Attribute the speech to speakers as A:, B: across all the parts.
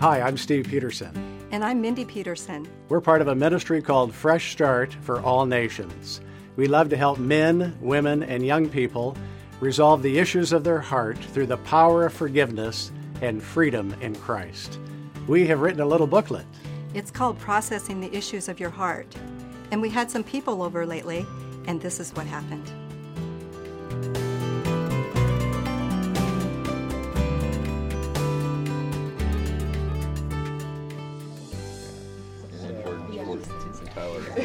A: Hi, I'm Steve Peterson.
B: And I'm Mindy Peterson.
A: We're part of a ministry called Fresh Start for All Nations. We love to help men, women, and young people resolve the issues of their heart through the power of forgiveness and freedom in Christ. We have written a little booklet.
B: It's called Processing the Issues of Your Heart. And we had some people over lately, and this is what happened.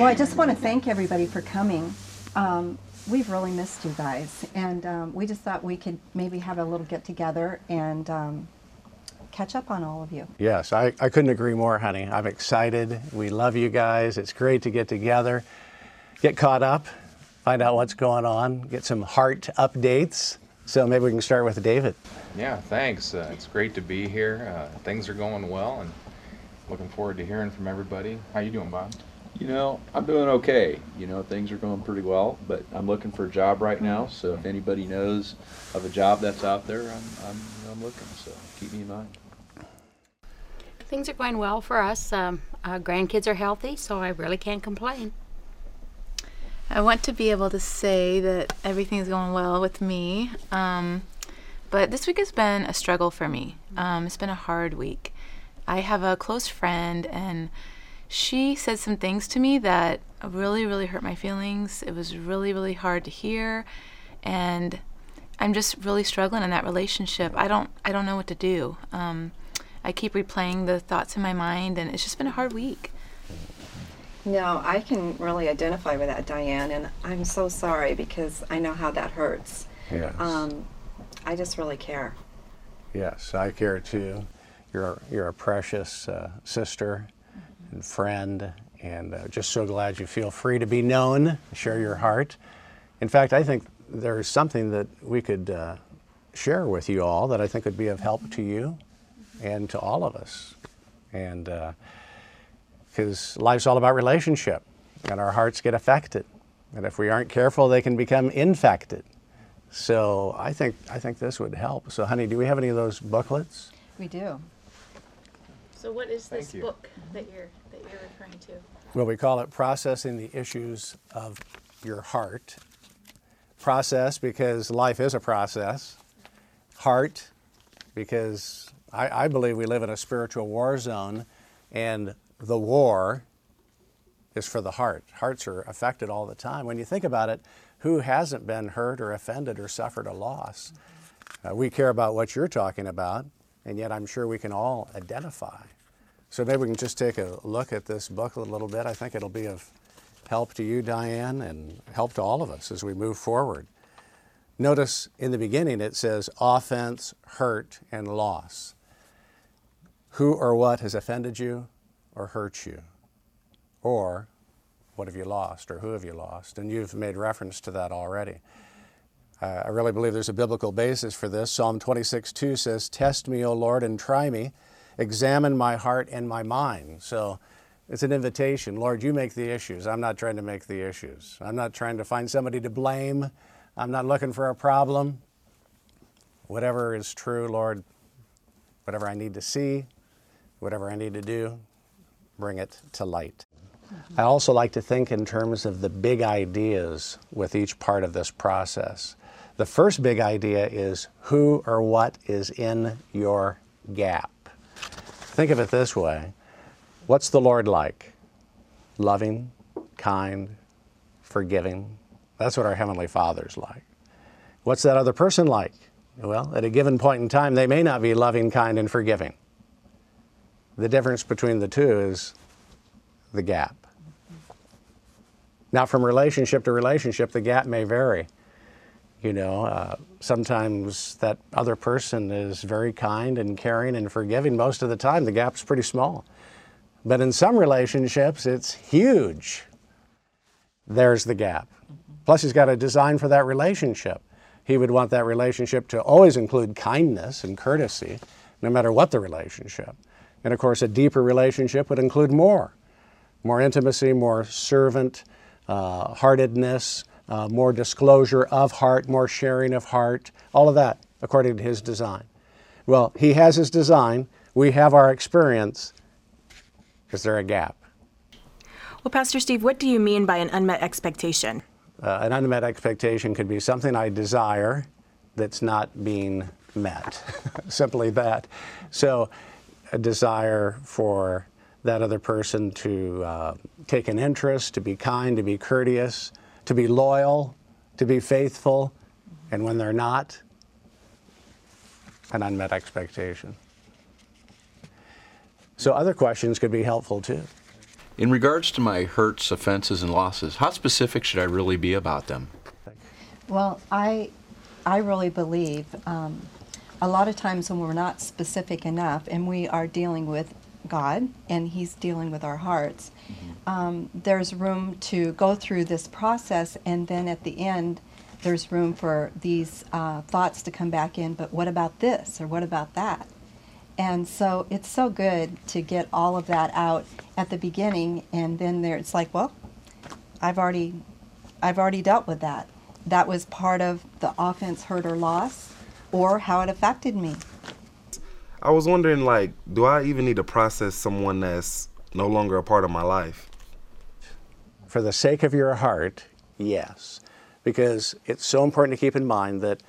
B: Well, I just want to thank everybody for coming. Um, we've really missed you guys, and um, we just thought we could maybe have a little get together and um, catch up on all of you.
A: Yes, I, I couldn't agree more, honey. I'm excited. We love you guys. It's great to get together, get caught up, find out what's going on, get some heart updates. So maybe we can start with David.
C: Yeah, thanks. Uh, it's great to be here. Uh, things are going well, and looking forward to hearing from everybody. How you doing, Bob?
D: You know, I'm doing okay. You know, things are going pretty well, but I'm looking for a job right now. So if anybody knows of a job that's out there, I'm, I'm, I'm looking. So keep me in mind.
E: Things are going well for us. Um, our grandkids are healthy, so I really can't complain.
F: I want to be able to say that everything's going well with me, um, but this week has been a struggle for me. Um, it's been a hard week. I have a close friend, and she said some things to me that really, really hurt my feelings. It was really, really hard to hear, and I'm just really struggling in that relationship. I don't, I don't know what to do. Um, I keep replaying the thoughts in my mind, and it's just been a hard week.
B: No, I can really identify with that, Diane, and I'm so sorry because I know how that hurts.
A: Yes.
B: Um, I just really care.
A: Yes, I care too. You're, you're a precious uh, sister and friend, and uh, just so glad you feel free to be known, share your heart. In fact, I think there's something that we could uh, share with you all that I think would be of help to you and to all of us. And because uh, life's all about relationship, and our hearts get affected. And if we aren't careful, they can become infected. So I think I think this would help. So, honey, do we have any of those booklets?
B: We do.
F: So, what is
C: Thank
F: this
C: you.
F: book that you're that you're referring to?
A: Well, we call it processing the issues of your heart. Process because life is a process. Heart because I, I believe we live in a spiritual war zone, and the war is for the heart. Hearts are affected all the time. When you think about it, who hasn't been hurt or offended or suffered a loss? Uh, we care about what you're talking about, and yet I'm sure we can all identify. So maybe we can just take a look at this booklet a little bit. I think it'll be of help to you, Diane, and help to all of us as we move forward. Notice in the beginning it says offense, hurt, and loss. Who or what has offended you or hurt you? Or what have you lost or who have you lost? And you've made reference to that already. Uh, I really believe there's a biblical basis for this. Psalm 26 2 says, Test me, O Lord, and try me. Examine my heart and my mind. So it's an invitation. Lord, you make the issues. I'm not trying to make the issues. I'm not trying to find somebody to blame. I'm not looking for a problem. Whatever is true, Lord, whatever I need to see, whatever I need to do, bring it to light. I also like to think in terms of the big ideas with each part of this process. The first big idea is who or what is in your gap. Think of it this way What's the Lord like? Loving, kind, forgiving. That's what our Heavenly Father's like. What's that other person like? Well, at a given point in time, they may not be loving, kind, and forgiving. The difference between the two is the gap. Now, from relationship to relationship, the gap may vary. You know, uh, sometimes that other person is very kind and caring and forgiving. Most of the time, the gap's pretty small. But in some relationships, it's huge. There's the gap. Plus, he's got a design for that relationship. He would want that relationship to always include kindness and courtesy, no matter what the relationship. And of course, a deeper relationship would include more more intimacy, more servant uh, heartedness, uh, more disclosure of heart, more sharing of heart, all of that according to his design. Well, he has his design. we have our experience. Is there a gap?
G: Well, Pastor Steve, what do you mean by an unmet expectation?
A: Uh, an unmet expectation could be something I desire that's not being met. Simply that. So, a desire for that other person to uh, take an interest, to be kind, to be courteous, to be loyal, to be faithful, and when they're not, an unmet expectation. So, other questions could be helpful too.
D: In regards to my hurts, offenses, and losses, how specific should I really be about them?
B: Well, I, I really believe um, a lot of times when we're not specific enough and we are dealing with God and He's dealing with our hearts, um, there's room to go through this process and then at the end, there's room for these uh, thoughts to come back in, but what about this or what about that? And so it's so good to get all of that out at the beginning and then there it's like, well, I've already I've already dealt with that. That was part of the offense, hurt or loss, or how it affected me.
H: I was wondering, like, do I even need to process someone that's no longer a part of my life?
A: For the sake of your heart, yes. Because it's so important to keep in mind that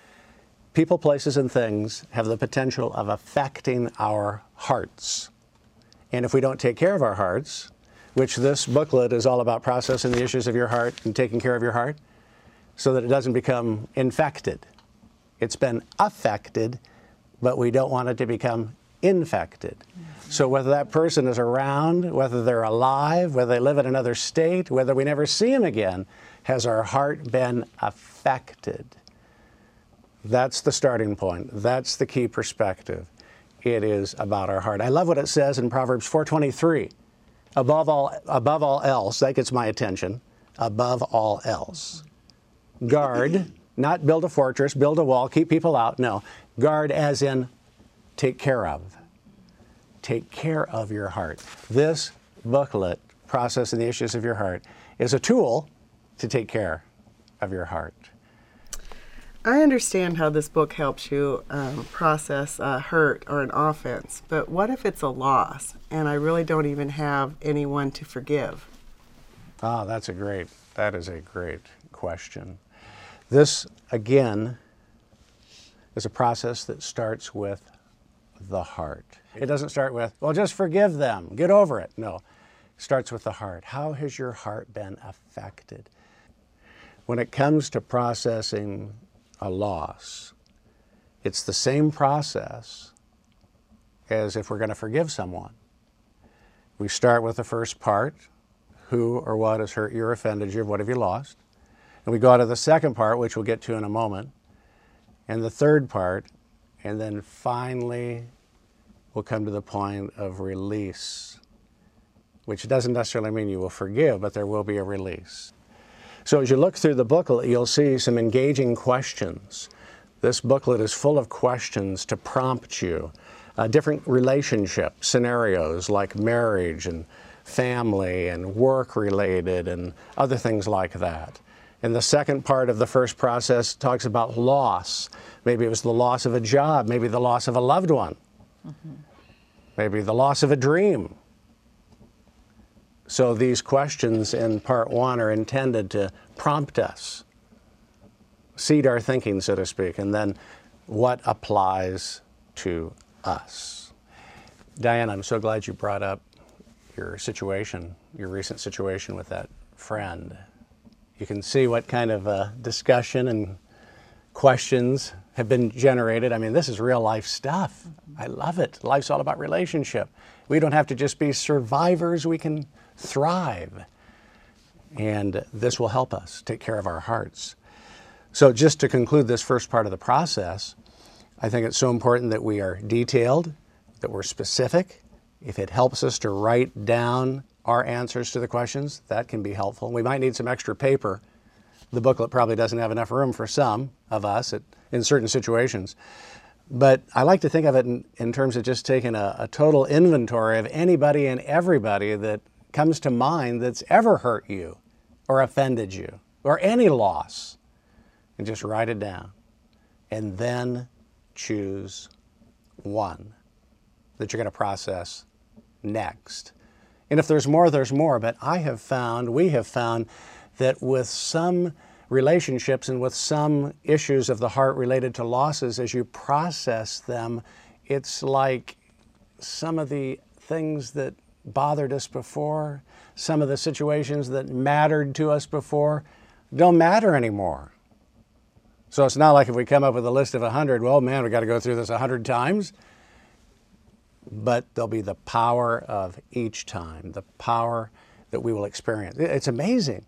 A: people, places, and things have the potential of affecting our hearts. And if we don't take care of our hearts, which this booklet is all about processing the issues of your heart and taking care of your heart, so that it doesn't become infected. It's been affected, but we don't want it to become infected. So whether that person is around, whether they're alive, whether they live in another state, whether we never see them again, has our heart been affected? That's the starting point. That's the key perspective. It is about our heart. I love what it says in Proverbs 4:23. Above all above all else, that gets my attention. Above all else. Guard, not build a fortress, build a wall, keep people out. No. Guard as in take care of. Take care of your heart. This booklet, Processing the Issues of Your Heart, is a tool to take care of your heart.
I: I understand how this book helps you um, process a hurt or an offense, but what if it's a loss and I really don't even have anyone to forgive?
A: Ah, that's a great, that is a great question. This, again, is a process that starts with the heart. It doesn't start with, well, just forgive them, get over it. No, it starts with the heart. How has your heart been affected? When it comes to processing a loss, it's the same process as if we're going to forgive someone. We start with the first part who or what has hurt you or offended you, what have you lost? And we go to the second part, which we'll get to in a moment, and the third part, and then finally we'll come to the point of release, which doesn't necessarily mean you will forgive, but there will be a release. So as you look through the booklet, you'll see some engaging questions. This booklet is full of questions to prompt you. Uh, different relationship scenarios like marriage and family and work related and other things like that. And the second part of the first process talks about loss. Maybe it was the loss of a job, maybe the loss of a loved one, mm-hmm. maybe the loss of a dream. So these questions in part one are intended to prompt us, seed our thinking, so to speak, and then what applies to us. Diane, I'm so glad you brought up your situation, your recent situation with that friend. You can see what kind of uh, discussion and questions have been generated. I mean, this is real life stuff. I love it. Life's all about relationship. We don't have to just be survivors, we can thrive. And this will help us take care of our hearts. So, just to conclude this first part of the process, I think it's so important that we are detailed, that we're specific. If it helps us to write down our answers to the questions, that can be helpful. We might need some extra paper. The booklet probably doesn't have enough room for some of us at, in certain situations. But I like to think of it in, in terms of just taking a, a total inventory of anybody and everybody that comes to mind that's ever hurt you or offended you or any loss and just write it down and then choose one. that you're going to process next. And if there's more, there's more. But I have found, we have found, that with some relationships and with some issues of the heart related to losses, as you process them, it's like some of the things that bothered us before, some of the situations that mattered to us before, don't matter anymore. So it's not like if we come up with a list of 100, well, man, we got to go through this 100 times. But there'll be the power of each time, the power that we will experience. It's amazing.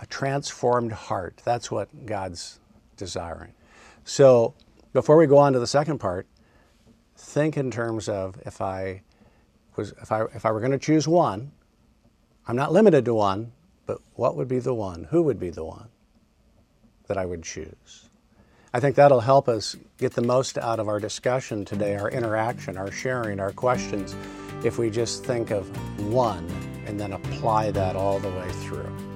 A: A transformed heart. That's what God's desiring. So before we go on to the second part, think in terms of if I was if I if I were going to choose one, I'm not limited to one, but what would be the one? Who would be the one that I would choose? I think that'll help us get the most out of our discussion today, our interaction, our sharing, our questions, if we just think of one and then apply that all the way through.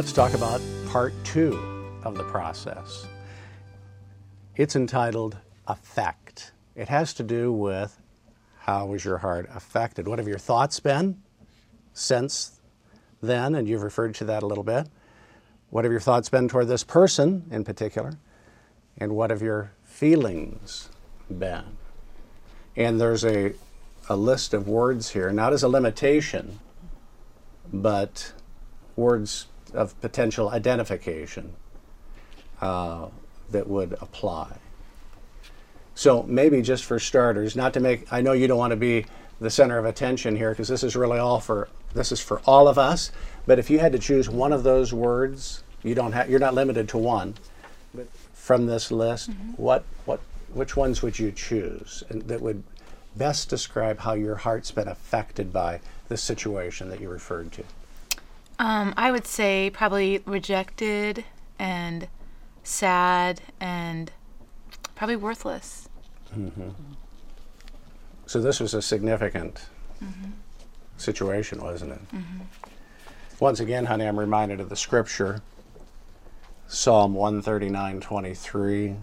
A: Let's talk about part two of the process. It's entitled Affect. It has to do with how was your heart affected? What have your thoughts been since then? And you've referred to that a little bit. What have your thoughts been toward this person in particular? And what have your feelings been? And there's a, a list of words here, not as a limitation, but words of potential identification uh, that would apply. So maybe just for starters, not to make, I know you don't want to be the center of attention here because this is really all for, this is for all of us. But if you had to choose one of those words, you don't have, you're not limited to one. But from this list, what, what, which ones would you choose and that would best describe how your heart's been affected by the situation that you referred to?
F: Um, I would say probably rejected and sad and probably worthless.
A: So this was a significant situation, wasn't it? Once again, honey, I'm reminded of the scripture, Psalm 139, 23.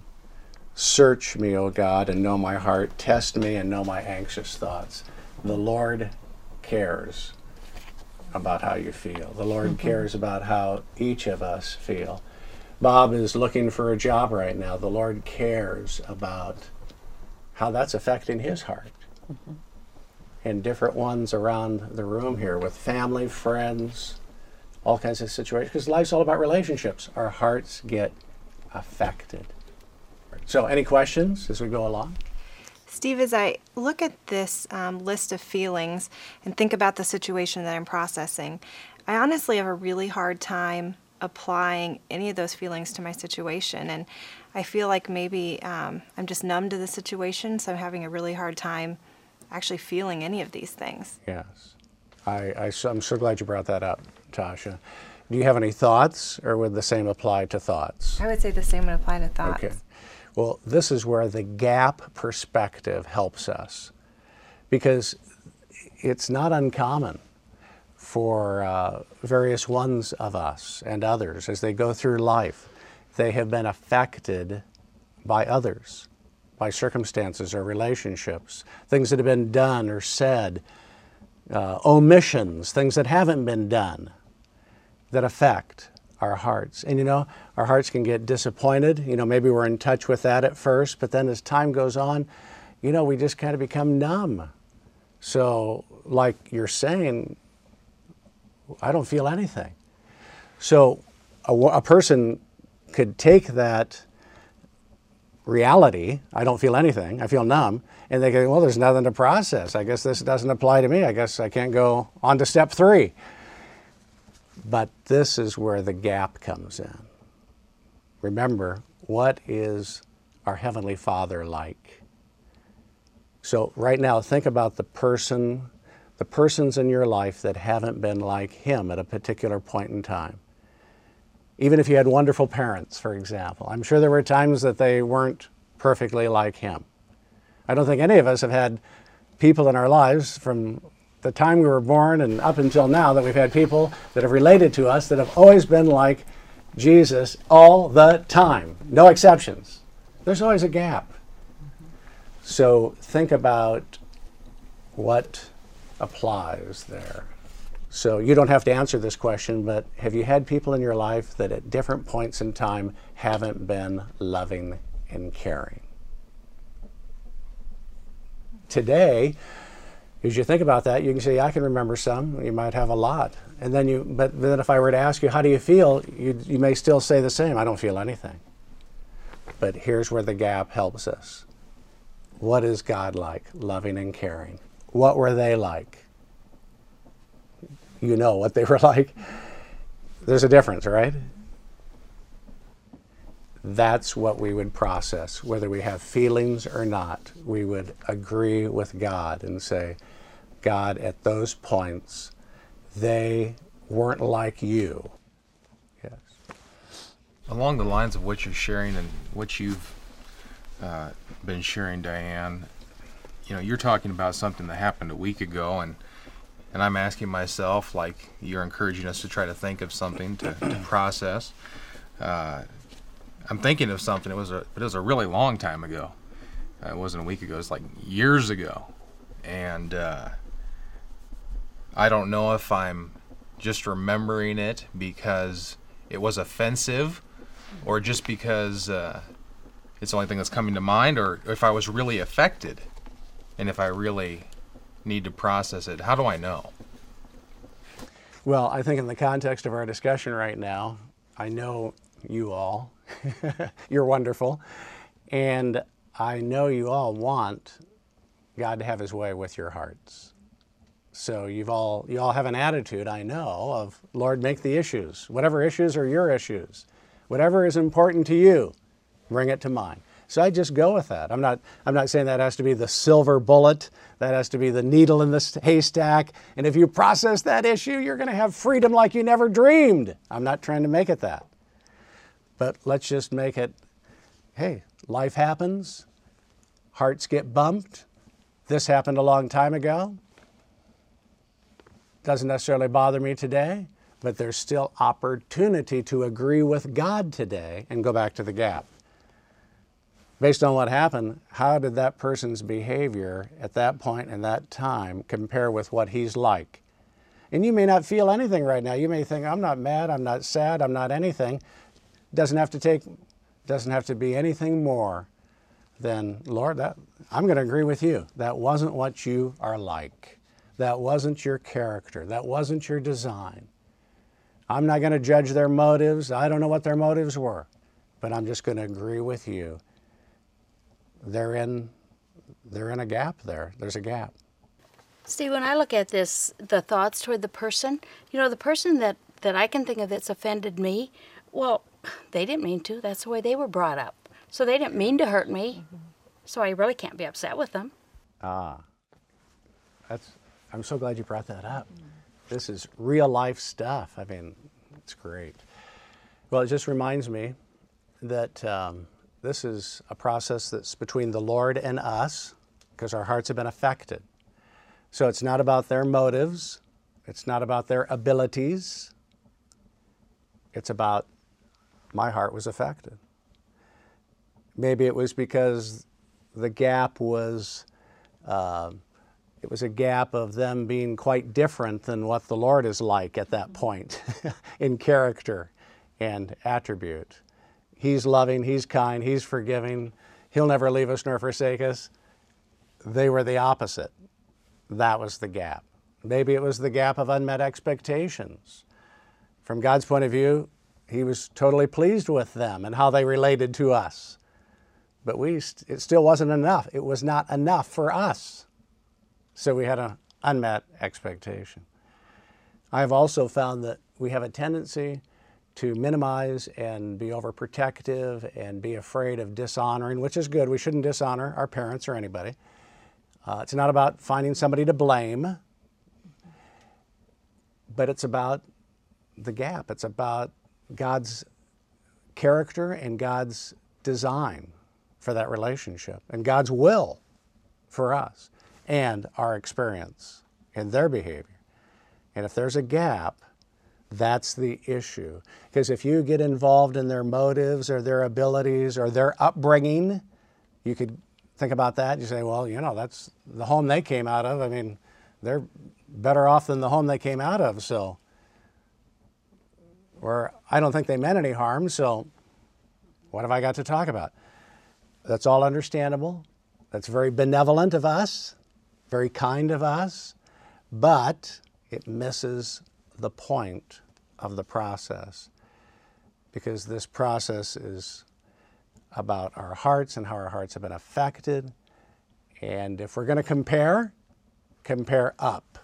A: Search me, O God, and know my heart. Test me and know my anxious thoughts. The Lord cares about how you feel. The Lord mm-hmm. cares about how each of us feel. Bob is looking for a job right now. The Lord cares about how that's affecting his heart. Mm-hmm. And different ones around the room here with family, friends, all kinds of situations. Because life's all about relationships. Our hearts get affected. So, any questions as we go along?
J: Steve, as I look at this um, list of feelings and think about the situation that I'm processing, I honestly have a really hard time applying any of those feelings to my situation. And I feel like maybe um, I'm just numb to the situation, so I'm having a really hard time actually feeling any of these things.
A: Yes. I, I, I'm so glad you brought that up, Tasha. Do you have any thoughts, or would the same apply to thoughts?
J: I would say the same would apply to thoughts.
A: Okay. Well, this is where the gap perspective helps us because it's not uncommon for uh, various ones of us and others as they go through life. They have been affected by others, by circumstances or relationships, things that have been done or said, uh, omissions, things that haven't been done that affect our hearts. And you know, our hearts can get disappointed. You know, maybe we're in touch with that at first, but then as time goes on, you know, we just kind of become numb. So, like you're saying, I don't feel anything. So, a, a person could take that reality, I don't feel anything, I feel numb, and they go, well, there's nothing to process. I guess this doesn't apply to me. I guess I can't go on to step three. But this is where the gap comes in. Remember, what is our Heavenly Father like? So, right now, think about the person, the persons in your life that haven't been like Him at a particular point in time. Even if you had wonderful parents, for example, I'm sure there were times that they weren't perfectly like Him. I don't think any of us have had people in our lives from the time we were born and up until now that we've had people that have related to us that have always been like Jesus all the time, no exceptions. There's always a gap. So think about what applies there. So you don't have to answer this question, but have you had people in your life that at different points in time haven't been loving and caring? Today, as you think about that, you can say, I can remember some. You might have a lot. And then you, but then if I were to ask you, how do you feel? You, you may still say the same. I don't feel anything. But here's where the gap helps us. What is God like? Loving and caring. What were they like? You know what they were like. There's a difference, right? That's what we would process. Whether we have feelings or not, we would agree with God and say, God, at those points, they weren't like you. Yes.
C: Along the lines of what you're sharing and what you've uh, been sharing, Diane, you know, you're talking about something that happened a week ago, and and I'm asking myself, like you're encouraging us to try to think of something to, to process. Uh, I'm thinking of something. It was a it was a really long time ago. Uh, it wasn't a week ago. It's like years ago, and uh, I don't know if I'm just remembering it because it was offensive, or just because uh, it's the only thing that's coming to mind, or if I was really affected, and if I really need to process it. How do I know?
A: Well, I think in the context of our discussion right now, I know you all. You're wonderful. And I know you all want God to have his way with your hearts. So you've all you all have an attitude, I know, of Lord, make the issues. Whatever issues are your issues. Whatever is important to you, bring it to mine. So I just go with that. I'm not, I'm not saying that has to be the silver bullet, that has to be the needle in the haystack. And if you process that issue, you're going to have freedom like you never dreamed. I'm not trying to make it that. But let's just make it hey, life happens, hearts get bumped. This happened a long time ago. Doesn't necessarily bother me today, but there's still opportunity to agree with God today and go back to the gap based on what happened, how did that person's behavior at that point in that time compare with what he's like? And you may not feel anything right now. You may think, I'm not mad, I'm not sad, I'm not anything. Doesn't have to take, doesn't have to be anything more than, Lord, that, I'm going to agree with you. That wasn't what you are like. That wasn't your character. That wasn't your design. I'm not going to judge their motives. I don't know what their motives were, but I'm just going to agree with you they're in they're in a gap there. There's a gap.
E: See, when I look at this, the thoughts toward the person, you know, the person that, that I can think of that's offended me, well, they didn't mean to. That's the way they were brought up. So they didn't mean to hurt me. Mm-hmm. So I really can't be upset with them.
A: Ah. That's I'm so glad you brought that up. Mm. This is real life stuff. I mean, it's great. Well, it just reminds me that um, this is a process that's between the Lord and us because our hearts have been affected. So it's not about their motives, it's not about their abilities, it's about my heart was affected. Maybe it was because the gap was. Uh, it was a gap of them being quite different than what the Lord is like at that point in character and attribute. He's loving, He's kind, He's forgiving, He'll never leave us nor forsake us. They were the opposite. That was the gap. Maybe it was the gap of unmet expectations. From God's point of view, He was totally pleased with them and how they related to us. But we, it still wasn't enough. It was not enough for us. So we had an unmet expectation. I've also found that we have a tendency to minimize and be overprotective and be afraid of dishonoring, which is good. We shouldn't dishonor our parents or anybody. Uh, it's not about finding somebody to blame, but it's about the gap. It's about God's character and God's design for that relationship and God's will for us and our experience and their behavior. And if there's a gap, that's the issue. Because if you get involved in their motives or their abilities or their upbringing, you could think about that. You say, well, you know, that's the home they came out of. I mean, they're better off than the home they came out of. So, or I don't think they meant any harm. So, what have I got to talk about? That's all understandable. That's very benevolent of us, very kind of us, but it misses the point of the process because this process is about our hearts and how our hearts have been affected. And if we're going to compare, compare up.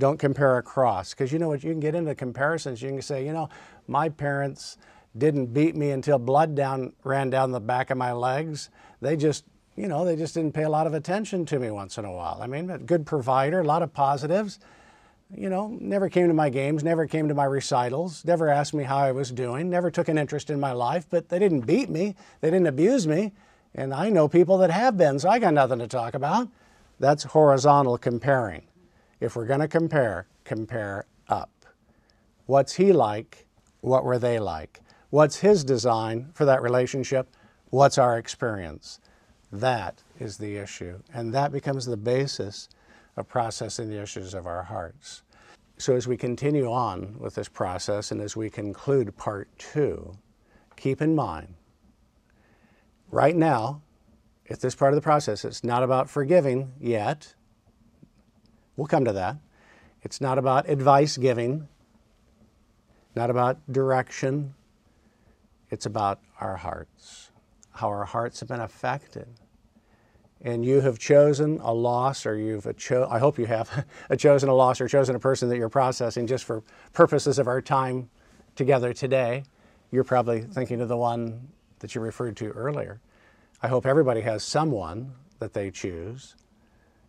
A: Don't compare across. Because you know what? You can get into comparisons. You can say, you know, my parents didn't beat me until blood down ran down the back of my legs. They just, you know, they just didn't pay a lot of attention to me once in a while. I mean, a good provider, a lot of positives. You know, never came to my games, never came to my recitals, never asked me how I was doing, never took an interest in my life, but they didn't beat me, they didn't abuse me. And I know people that have been, so I got nothing to talk about. That's horizontal comparing. If we're going to compare, compare up. What's he like? What were they like? What's his design for that relationship? What's our experience? That is the issue. And that becomes the basis of processing the issues of our hearts. So, as we continue on with this process and as we conclude part two, keep in mind right now, at this part of the process, it's not about forgiving yet. We'll come to that. It's not about advice giving, not about direction. It's about our hearts, how our hearts have been affected and you have chosen a loss or you've cho- I hope you have chosen a loss or chosen a person that you're processing just for purposes of our time together today, you're probably thinking of the one that you referred to earlier. I hope everybody has someone that they choose.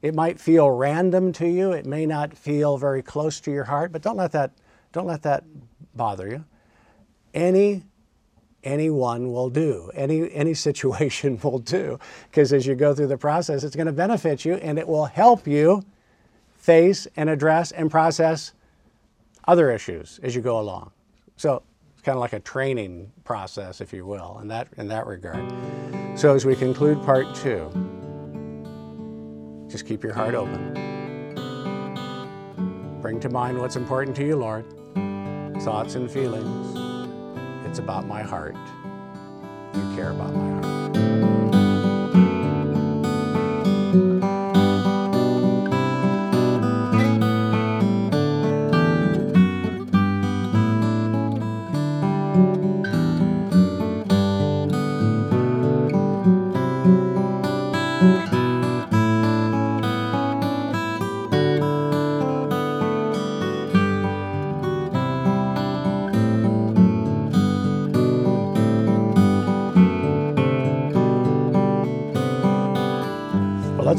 A: It might feel random to you, it may not feel very close to your heart, but don't let that don't let that bother you. Any anyone will do. Any, any situation will do. Because as you go through the process, it's going to benefit you and it will help you face and address and process other issues as you go along. So it's kind of like a training process, if you will, in that, in that regard. So as we conclude part two, just keep your heart open. Bring to mind what's important to you, Lord, thoughts and feelings it's about my heart. You care about my heart.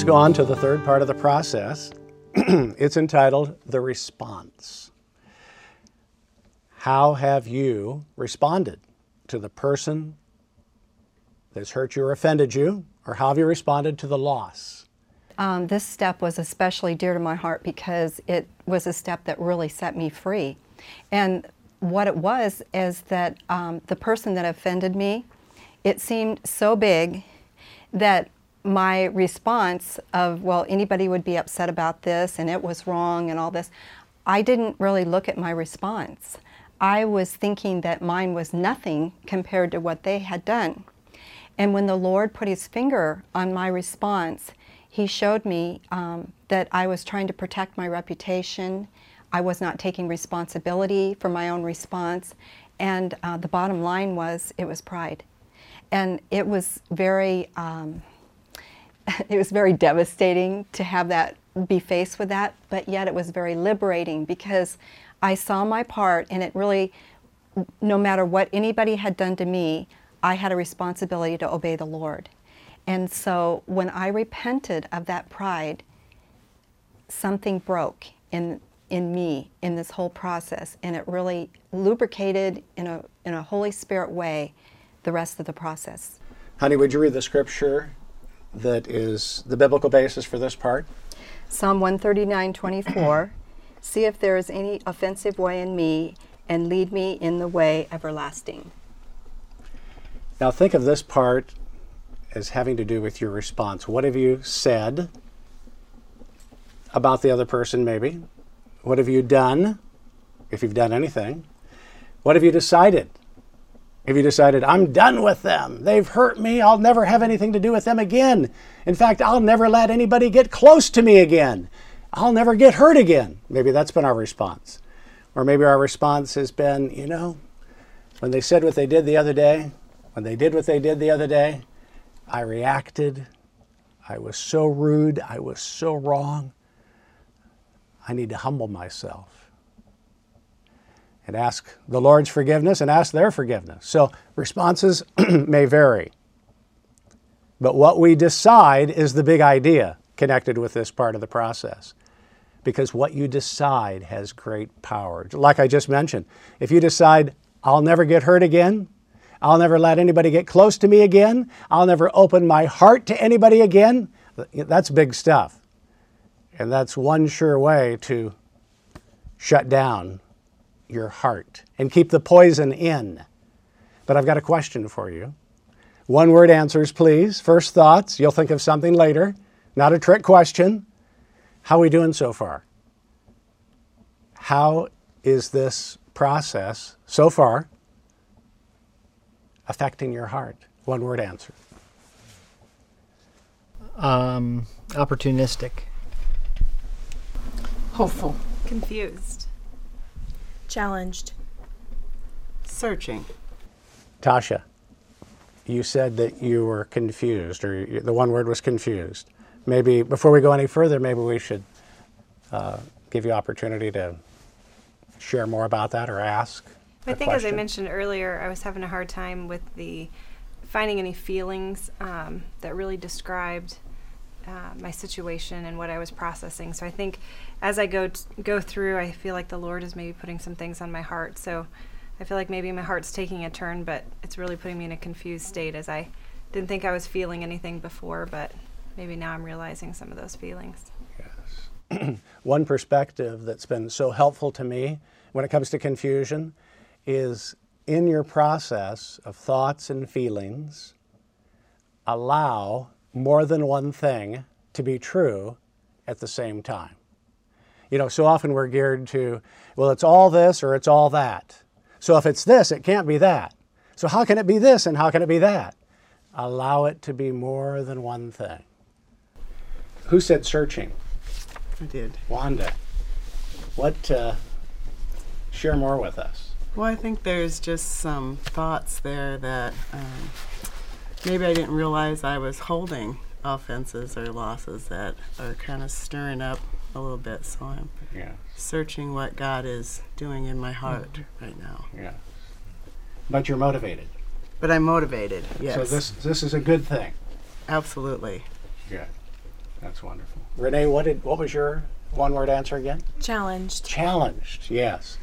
A: Let's go on to the third part of the process. it's entitled The Response. How have you responded to the person that's hurt you or offended you, or how have you responded to the loss?
B: Um, this step was especially dear to my heart because it was a step that really set me free. And what it was is that um, the person that offended me, it seemed so big that my response of, well, anybody would be upset about this and it was wrong and all this, I didn't really look at my response. I was thinking that mine was nothing compared to what they had done. And when the Lord put his finger on my response, he showed me um, that I was trying to protect my reputation. I was not taking responsibility for my own response. And uh, the bottom line was it was pride. And it was very, um, it was very devastating to have that be faced with that, but yet it was very liberating because I saw my part and it really no matter what anybody had done to me, I had a responsibility to obey the Lord. And so when I repented of that pride, something broke in in me in this whole process and it really lubricated in a in a Holy Spirit way the rest of the process.
A: Honey, would you read the scripture that is the biblical basis for this part?
B: Psalm 139 24. See if there is any offensive way in me, and lead me in the way everlasting.
A: Now, think of this part as having to do with your response. What have you said about the other person, maybe? What have you done, if you've done anything? What have you decided? Have you decided, I'm done with them? They've hurt me. I'll never have anything to do with them again. In fact, I'll never let anybody get close to me again. I'll never get hurt again. Maybe that's been our response. Or maybe our response has been, you know, when they said what they did the other day, when they did what they did the other day, I reacted. I was so rude. I was so wrong. I need to humble myself and ask the Lord's forgiveness and ask their forgiveness. So responses may vary. But what we decide is the big idea connected with this part of the process. Because what you decide has great power. Like I just mentioned, if you decide, I'll never get hurt again, I'll never let anybody get close to me again, I'll never open my heart to anybody again, that's big stuff. And that's one sure way to shut down your heart and keep the poison in. But I've got a question for you. One word answers, please. First thoughts. You'll think of something later. Not a trick question. How are we doing so far? How is this process so far affecting your heart? One word answer.
K: Um, opportunistic.
I: Hopeful.
J: Confused.
G: Challenged.
I: Searching.
A: Tasha, you said that you were confused, or you, the one word was confused. Maybe before we go any further, maybe we should uh, give you opportunity to share more about that or ask.
J: I think, as I mentioned earlier, I was having a hard time with the finding any feelings um, that really described uh, my situation and what I was processing. So I think as I go t- go through, I feel like the Lord is maybe putting some things on my heart. So I feel like maybe my heart's taking a turn, but it's really putting me in a confused state as I didn't think I was feeling anything before, but maybe now I'm realizing some of those feelings. Yes.
A: One perspective that's been so helpful to me when it comes to confusion is in your process of thoughts and feelings, allow more than one thing to be true at the same time. You know, so often we're geared to, well, it's all this or it's all that. So if it's this, it can't be that. So how can it be this and how can it be that? Allow it to be more than one thing. Who said searching?
I: I did.
A: Wanda, what, uh, share more with us.
I: Well, I think there's just some thoughts there that um, maybe I didn't realize I was holding offenses or losses that are kind of stirring up a little bit. So I'm
A: Yeah,
I: searching what God is doing in my heart mm-hmm. right now.
A: yeah. But you're motivated.
I: But I'm motivated. Yes.
A: So this, this is a good thing.
I: Absolutely.
A: Yeah. That's wonderful. Renee, what did, what was your one word answer again?
G: Challenged.
A: Challenged, yes.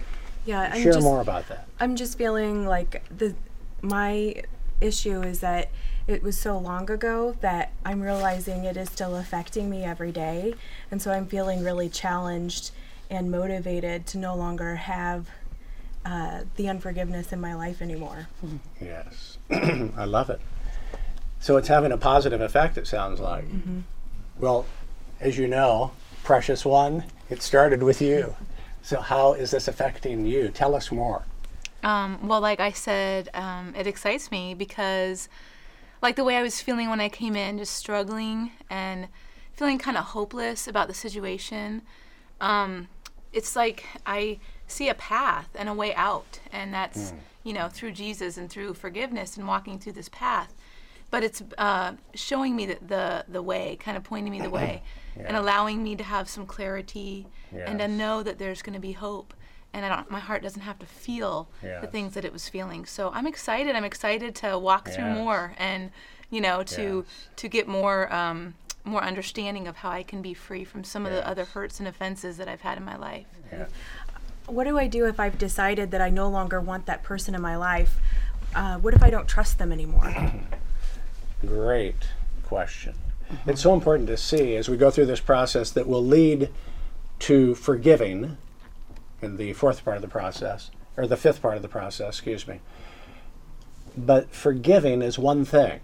G: Yeah, I'm
A: Share
G: just,
A: more about that.
G: I'm just feeling like the my issue is that it was so long ago that I'm realizing it is still affecting me every day, and so I'm feeling really challenged and motivated to no longer have uh, the unforgiveness in my life anymore.
A: Yes. I love it. So it's having a positive effect, it sounds like. Well, as you know, precious one, it started with you. So how is this affecting you? Tell us more.
F: Um, well, like I said, um, it excites me because, like the way I was feeling when I came in, just struggling and feeling kind of hopeless about the situation. Um, it's like I see a path and a way out, and that's you know through Jesus and through forgiveness and walking through this path. But it's uh, showing me the, the the way, kind of pointing me the way, and allowing me to have some clarity and to know that there's going to be hope and I don't. My heart doesn't have to feel the things that it was feeling. So I'm excited. I'm excited to walk through more and, you know, to
A: Yes.
F: to get more um, more understanding of how I can be free from some of the other hurts and offenses that I've had in my life.
A: Yeah.
G: What do I do if I've decided that I no longer want that person in my life? Uh, what if I don't trust them anymore?
A: Great question. It's so important to see as we go through this process that will lead to forgiving in the fourth part of the process, or the fifth part of the process, excuse me. But forgiving is one thing,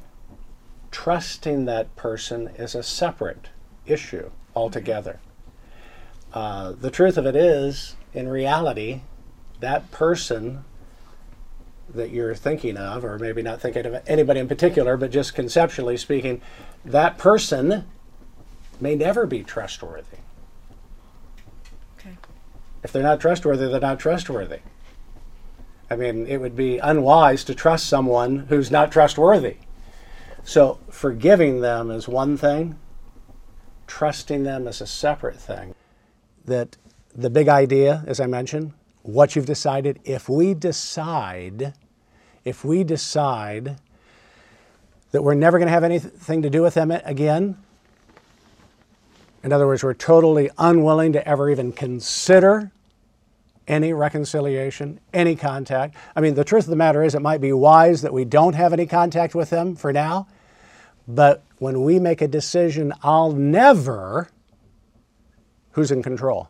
A: trusting that person is a separate issue altogether. Uh, the truth of it is, in reality, that person that you're thinking of, or maybe not thinking of anybody in particular, but just conceptually speaking, that person may never be trustworthy. If they're not trustworthy, they're not trustworthy. I mean, it would be unwise to trust someone who's not trustworthy. So, forgiving them is one thing, trusting them is a separate thing. That the big idea, as I mentioned, what you've decided, if we decide, if we decide that we're never going to have anything to do with them again, in other words, we're totally unwilling to ever even consider any reconciliation, any contact. I mean, the truth of the matter is, it might be wise that we don't have any contact with them for now, but when we make a decision, I'll never, who's in control?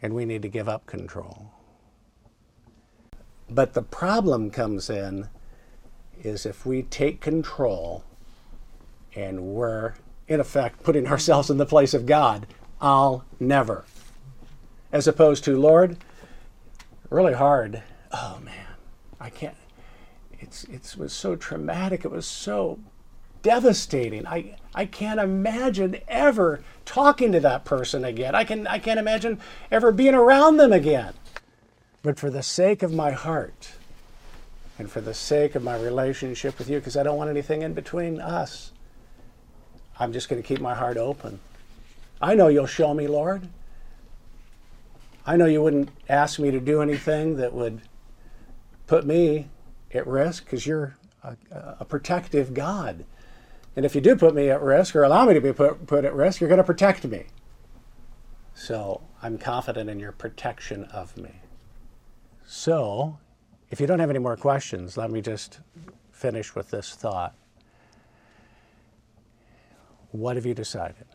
A: And we need to give up control. But the problem comes in is if we take control and we're, in effect, putting ourselves in the place of God, I'll never. As opposed to, Lord, really hard. Oh man, I can't. It's, it was so traumatic. It was so devastating. I, I can't imagine ever talking to that person again. I, can, I can't imagine ever being around them again. But for the sake of my heart and for the sake of my relationship with you, because I don't want anything in between us, I'm just going to keep my heart open. I know you'll show me, Lord. I know you wouldn't ask me to do anything that would put me at risk because you're a, a, protective God. And if you do put me at risk or allow me to be put, put at risk, you're going to protect me. So I'm confident in your protection of me. So, if you don't have any more questions, let me just finish with this thought. What have you decided?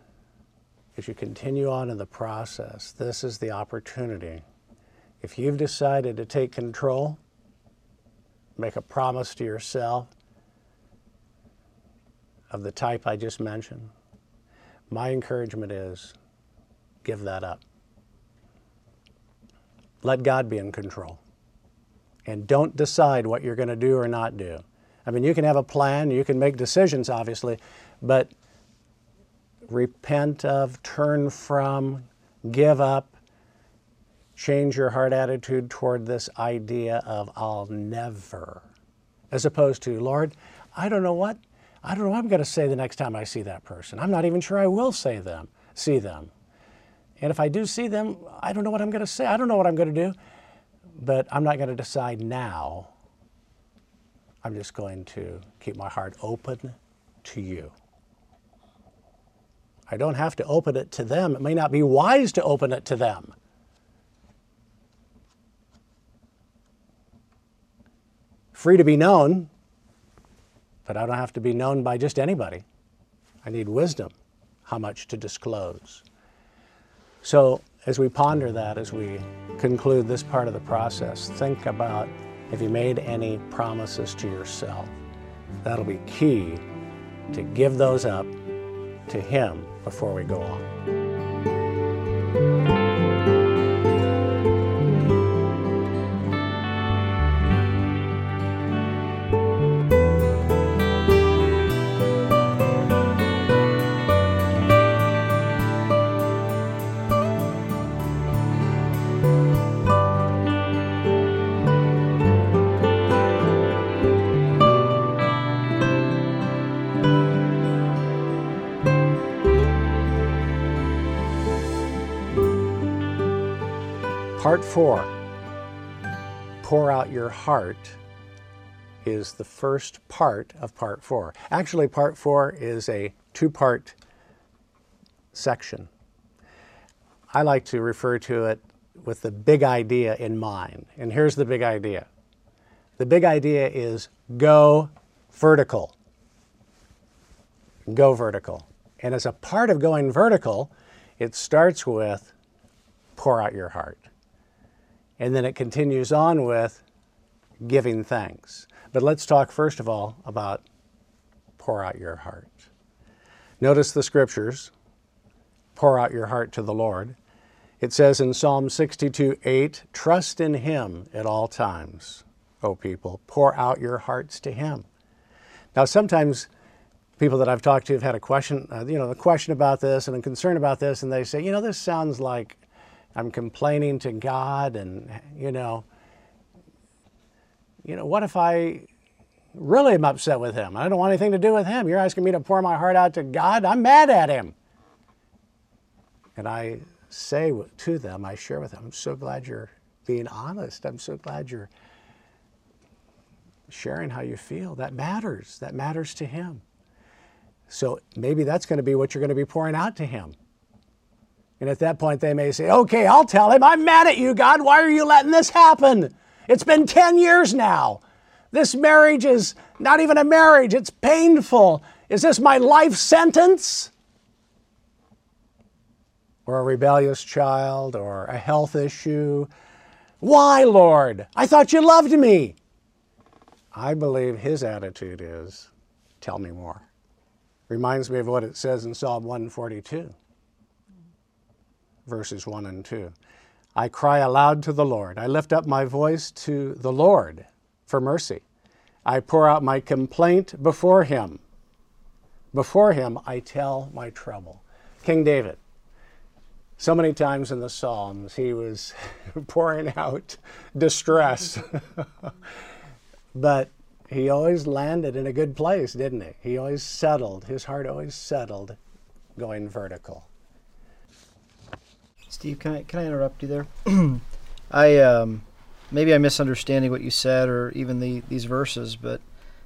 A: As you continue on in the process, this is the opportunity. If you've decided to take control, make a promise to yourself of the type I just mentioned, my encouragement is give that up. Let God be in control. And don't decide what you're going to do or not do. I mean, you can have a plan, you can make decisions, obviously, but repent of, turn from, give up, change your heart attitude toward this idea of I'll never, as opposed to, Lord, I don't know what, I don't know what I'm going to say the next time I see that person. I'm not even sure I will say them, see them. And if I do see them, I don't know what I'm going to say. I don't know what I'm going to do, but I'm not going to decide now. I'm just going to keep my heart open to you. I don't have to open it to them. It may not be wise to open it to them. Free to be known, but I don't have to be known by just anybody. I need wisdom, how much to disclose. So, as we ponder that, as we conclude this part of the process, think about have you made any promises to yourself? That'll be key to give those up to Him before we go on. Part four pour out your heart is the first part of part four. Actually, part four is a two part section. I like to refer to it with the big idea in mind. And here's the big idea the big idea is go vertical. Go vertical. And as a part of going vertical, it starts with pour out your heart. And then it continues on with giving thanks. But let's talk first of all about pour out your heart. Notice the scriptures pour out your heart to the Lord. It says in Psalm 62 8, trust in Him at all times, O people. Pour out your hearts to Him. Now, sometimes people that I've talked to have had a question, uh, you know, a question about this and a concern about this, and they say, you know, this sounds like I'm complaining to God, and you know, you know, what if I really am upset with Him? I don't want anything to do with Him. You're asking me to pour my heart out to God. I'm mad at Him. And I say to them, I share with them, I'm so glad you're being honest. I'm so glad you're sharing how you feel. That matters. That matters to Him. So maybe that's going to be what you're going to be pouring out to Him. And at that point, they may say, Okay, I'll tell him, I'm mad at you, God. Why are you letting this happen? It's been 10 years now. This marriage is not even a marriage, it's painful. Is this my life sentence? Or a rebellious child, or a health issue? Why, Lord? I thought you loved me. I believe his attitude is, Tell me more. Reminds me of what it says in Psalm 142 verses 1 and 2. I cry aloud to the Lord. I lift up my voice to the Lord for mercy. I pour out my complaint before him. Before him, I tell my trouble. King David, so many times in the Psalms, he was pouring out distress. but he always landed in a good place, didn't he? He always settled, his heart always settled going vertical.
K: Steve, can I can I interrupt you there? I um, maybe I'm misunderstanding what you said or even the these verses, but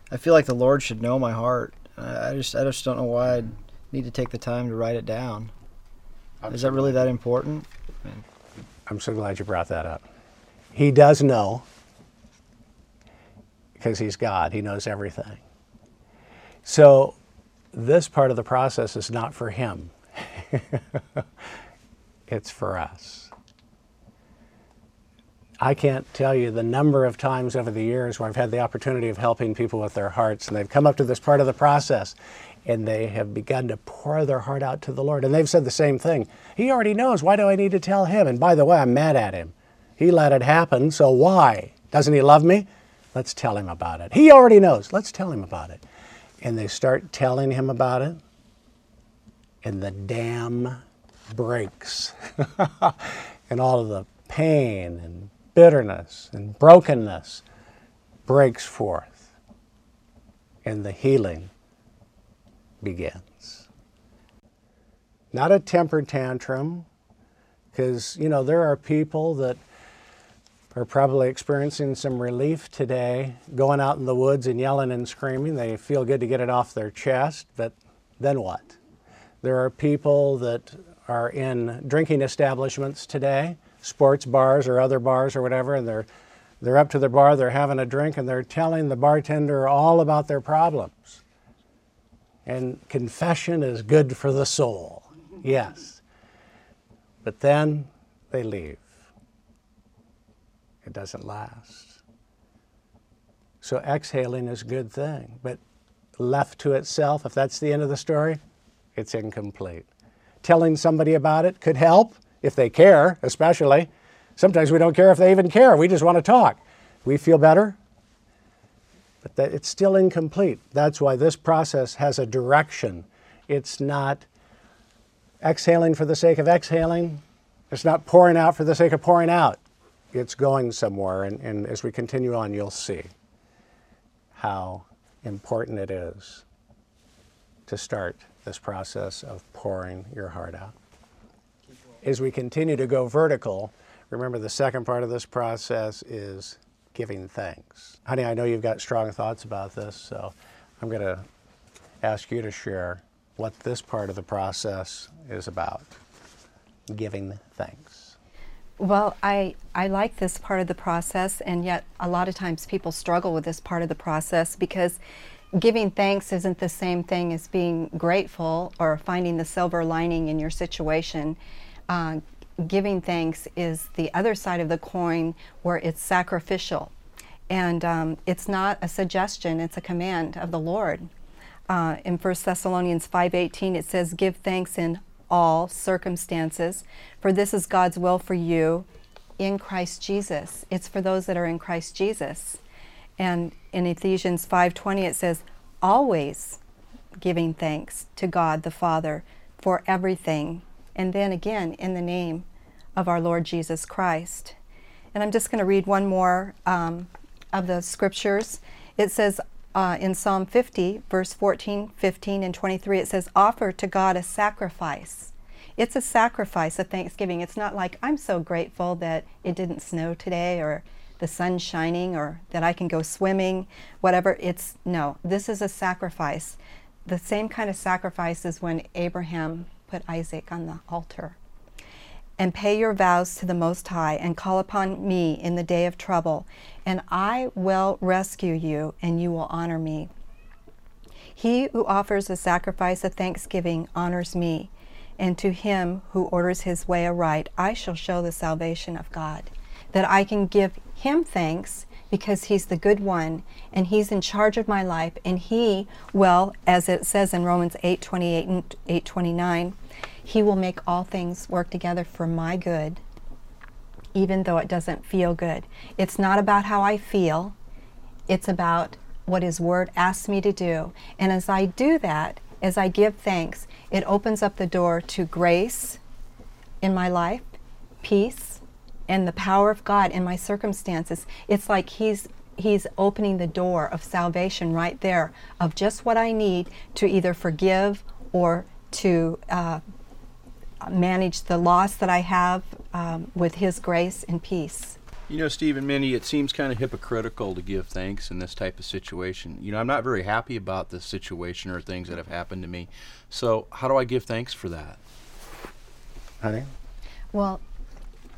K: I feel like the Lord should know my heart. I, I just I just don't know why I need to take the time to write it down. I'm Is that really that important?
A: I'm so glad you brought that up. He does know because he's God. He knows everything. So this part of the process is not for him. it's for us. I can't tell you the number of times over the years where I've had the opportunity of helping people with their hearts, and they've come up to this part of the process and they have begun to pour their heart out to the Lord. And they've said the same thing He already knows. Why do I need to tell Him? And by the way, I'm mad at Him. He let it happen, so why? Doesn't He love me? Let's tell Him about it. He already knows. Let's tell Him about it. And they start telling Him about it, and the dam breaks. and all of the pain and bitterness and brokenness breaks forth. And the healing begins. Not a temper tantrum, because, you know, there are people that are probably experiencing some relief today, going out in the woods and yelling and screaming. They feel good to get it off their chest, but then what? There are people that are in drinking establishments today, sports bars or other bars or whatever, and they're they're up to their bar, they're having a drink, and they're telling the bartender all about their problems. And confession is good for the soul, yes. But then they leave. It doesn't last. So exhaling is a good thing, but left to itself, if that's the end of the story, it's incomplete telling somebody about it could help if they care, especially. Sometimes we don't care if they even care. We just want to talk. We feel better, but that it's still incomplete. That's why this process has a direction. It's not exhaling for the sake of exhaling. It's not pouring out for the sake of pouring out. It's going somewhere, and, and as we continue on, you'll see how important it is to start this process of pouring your heart out. As we continue to go vertical, Remember, the second part of this process is giving thanks. Honey, I know you've got strong thoughts about this, so I'm going to ask you to share what this part of the process is about giving thanks.
B: Well, I, I like this part of the process, and yet a lot of times people struggle with this part of the process because giving thanks isn't the same thing as being grateful or finding the silver lining in your situation. Uh, giving thanks is the other side of the coin where it's sacrificial. And um, it's not a suggestion, it's a command of the Lord. Uh, in 1 Thessalonians 5:18 it says give thanks in all circumstances for this is God's will for you in Christ Jesus. It's for those that are in Christ Jesus. And in Ephesians 5:20 it says always giving thanks to God the Father for everything. And then again in the name of our Lord Jesus Christ. And I'm just going to read one more um, of the scriptures. It says uh, in Psalm 50, verse 14, 15, and 23, it says, Offer to God a sacrifice. It's a sacrifice of thanksgiving. It's not like, I'm so grateful that it didn't snow today or the sun shining or that I can go swimming, whatever. It's no, this is a sacrifice. The same kind of sacrifice as when Abraham put Isaac on the altar and pay your vows to the Most High, and call upon me in the day of trouble, and I will rescue you, and you will honor me. He who offers a sacrifice of thanksgiving honors me, and to him who orders his way aright, I shall show the salvation of God, that I can give him thanks because he's the good one and he's in charge of my life and he will as it says in Romans 8:28 and 8:29 he will make all things work together for my good, even though it doesn't feel good. It's not about how I feel, it's about what His Word asks me to do. And as I do that, as I give thanks, it opens up the door to grace in my life, peace, and the power of God in my circumstances. It's like He's He's opening the door of salvation right there, of just what I need to either forgive or to uh, manage the loss that I have um, with His grace and peace.
L: You know, Steve and Minnie, it seems kind of hypocritical to give thanks in this type of situation. You know, I'm not very happy about this situation or things that have happened to me. So, how do I give thanks for that?
A: Honey?
B: Well,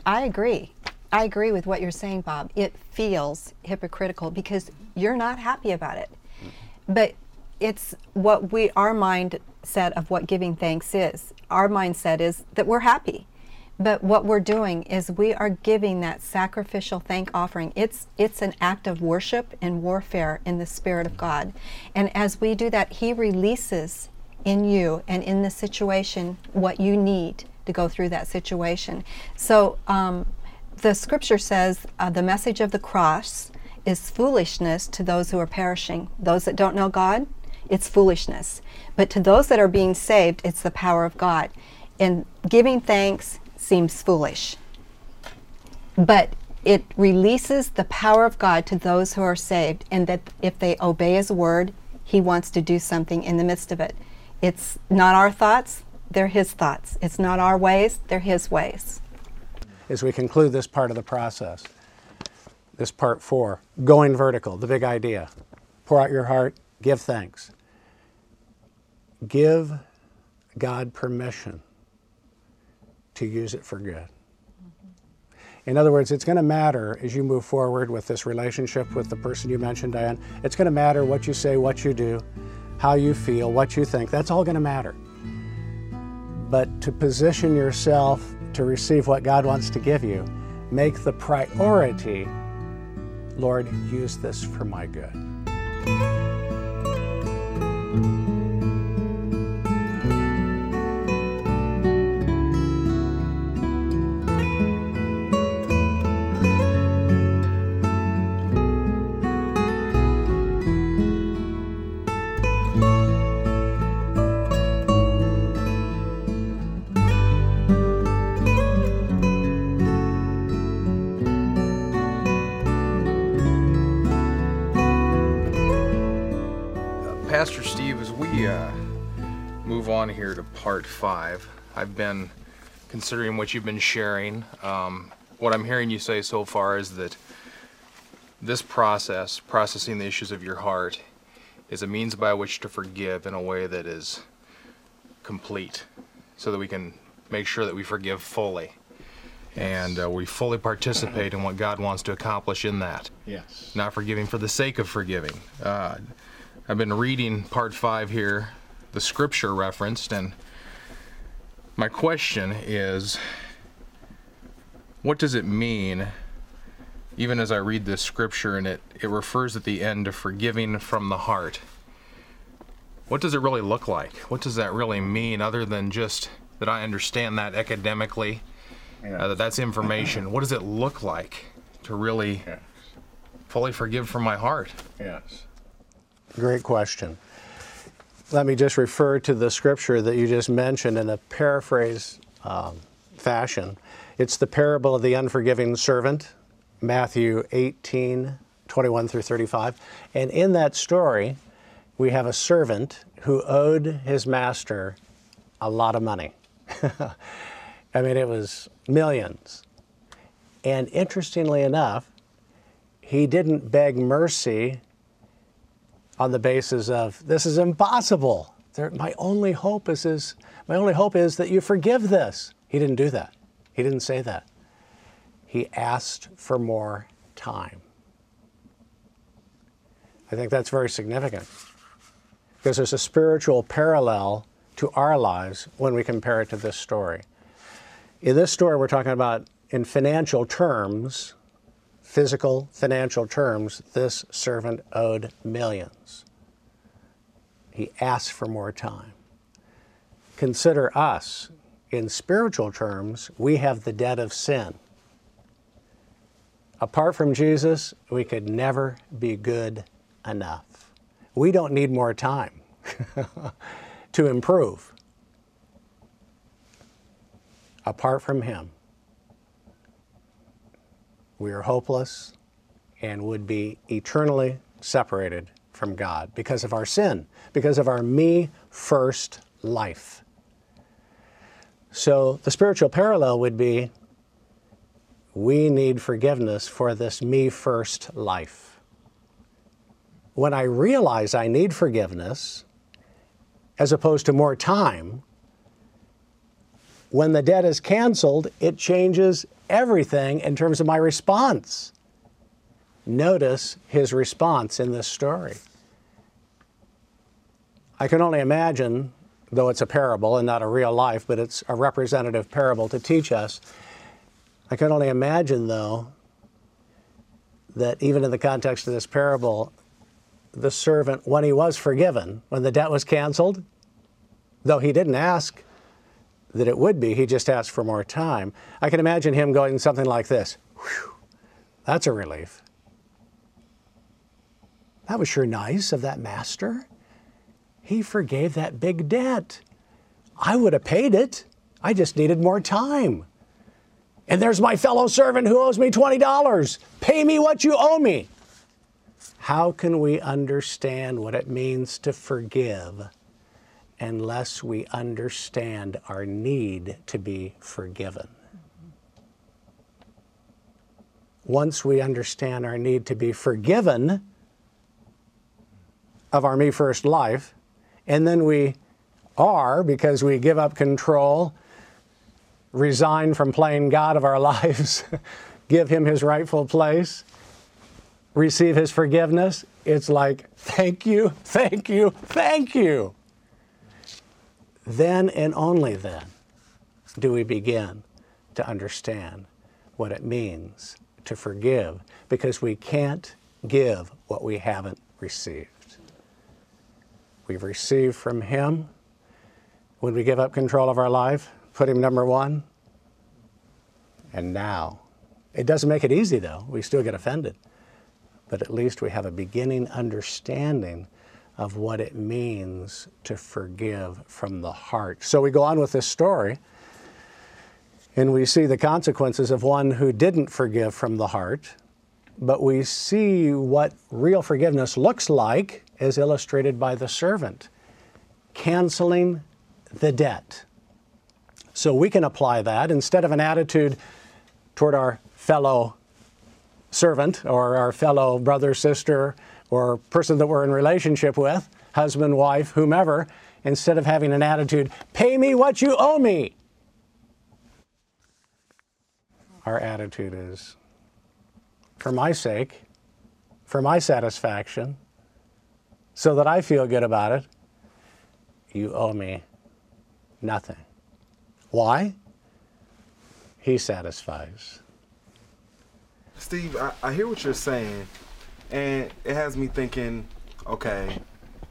B: I agree. I agree with what you're saying, Bob. It feels hypocritical because you're not happy about it. But it's what we our mindset of what giving thanks is. Our mindset is that we're happy. But what we're doing is we are giving that sacrificial thank offering. It's it's an act of worship and warfare in the spirit of God. And as we do that, he releases in you and in the situation what you need to go through that situation. So um, the scripture says uh, the message of the cross is foolishness to those who are perishing. Those that don't know God, it's foolishness. But to those that are being saved, it's the power of God. And giving thanks seems foolish. But it releases the power of God to those who are saved, and that if they obey His word, He wants to do something in the midst of it. It's not our thoughts, they're His thoughts. It's not our ways, they're His ways.
A: As we conclude this part of the process, this part four, going vertical, the big idea. Pour out your heart, give thanks. Give God permission to use it for good. In other words, it's going to matter as you move forward with this relationship with the person you mentioned, Diane. It's going to matter what you say, what you do, how you feel, what you think. That's all going to matter. But to position yourself to receive what God wants to give you, make the priority, Lord, use this for my good.
C: Part five, I've been considering what you've been sharing. Um, what I'm hearing you say so far is that this process, processing the issues of your heart, is a means by which to forgive in a way that is complete, so that we can make sure that we forgive fully. And uh, we fully participate in what God wants to accomplish in that.
A: Yes.
C: Not forgiving for the sake of forgiving. Uh, I've been reading part five here, the scripture referenced, and my question is what does it mean, even as I read this scripture and it, it refers at the end to forgiving from the heart? What does it really look like? What does that really mean, other than just that I understand that academically? Uh, that that's information. What does it look like to really fully forgive from my heart?
A: Yes. Great question. Let me just refer to the scripture that you just mentioned in a paraphrase um, fashion. It's the parable of the unforgiving servant, Matthew 18, 21 through 35. And in that story, we have a servant who owed his master a lot of money. I mean, it was millions. And interestingly enough, he didn't beg mercy on the basis of this is impossible. My only hope is, is my only hope is that you forgive this. He didn't do that. He didn't say that. He asked for more time. I think that's very significant because there's a spiritual parallel to our lives when we compare it to this story. In this story, we're talking about in financial terms, physical financial terms, this servant owed millions. He asked for more time. Consider us. In spiritual terms, we have the debt of sin. Apart from Jesus, we could never be good enough. We don't need more time to improve. Apart from Him, we are hopeless and would be eternally separated from God because of our sin, because of our me first life. So the spiritual parallel would be we need forgiveness for this me first life. When I realize I need forgiveness, as opposed to more time, when the debt is canceled, it changes everything in terms of my response. Notice his response in this story. I can only imagine, though it's a parable and not a real life, but it's a representative parable to teach us. I can only imagine, though, that even in the context of this parable, the servant, when he was forgiven, when the debt was canceled, though he didn't ask that it would be, he just asked for more time. I can imagine him going something like this Whew, that's a relief. That was sure nice of that master. He forgave that big debt. I would have paid it. I just needed more time. And there's my fellow servant who owes me $20. Pay me what you owe me. How can we understand what it means to forgive unless we understand our need to be forgiven? Once we understand our need to be forgiven of our me first life, and then we are because we give up control, resign from playing God of our lives, give Him His rightful place, receive His forgiveness, it's like, thank you, thank you, thank you. Then and only then do we begin to understand what it means to forgive because we can't give what we haven't received. We've received from Him when we give up control of our life, put Him number one, and now. It doesn't make it easy though, we still get offended. But at least we have a beginning understanding of what it means to forgive from the heart. So we go on with this story, and we see the consequences of one who didn't forgive from the heart, but we see what real forgiveness looks like as illustrated by the servant canceling the debt. So we can apply that instead of an attitude, toward our fellow servant or our fellow brother, sister, or person that we're in relationship with, husband, wife, whomever, instead of having an attitude, pay me what you owe me. Our attitude is, for my sake, for my satisfaction, so that I feel good about it, you owe me nothing. Why? He satisfies.
H: Steve, I, I hear what you're saying, and it has me thinking, okay,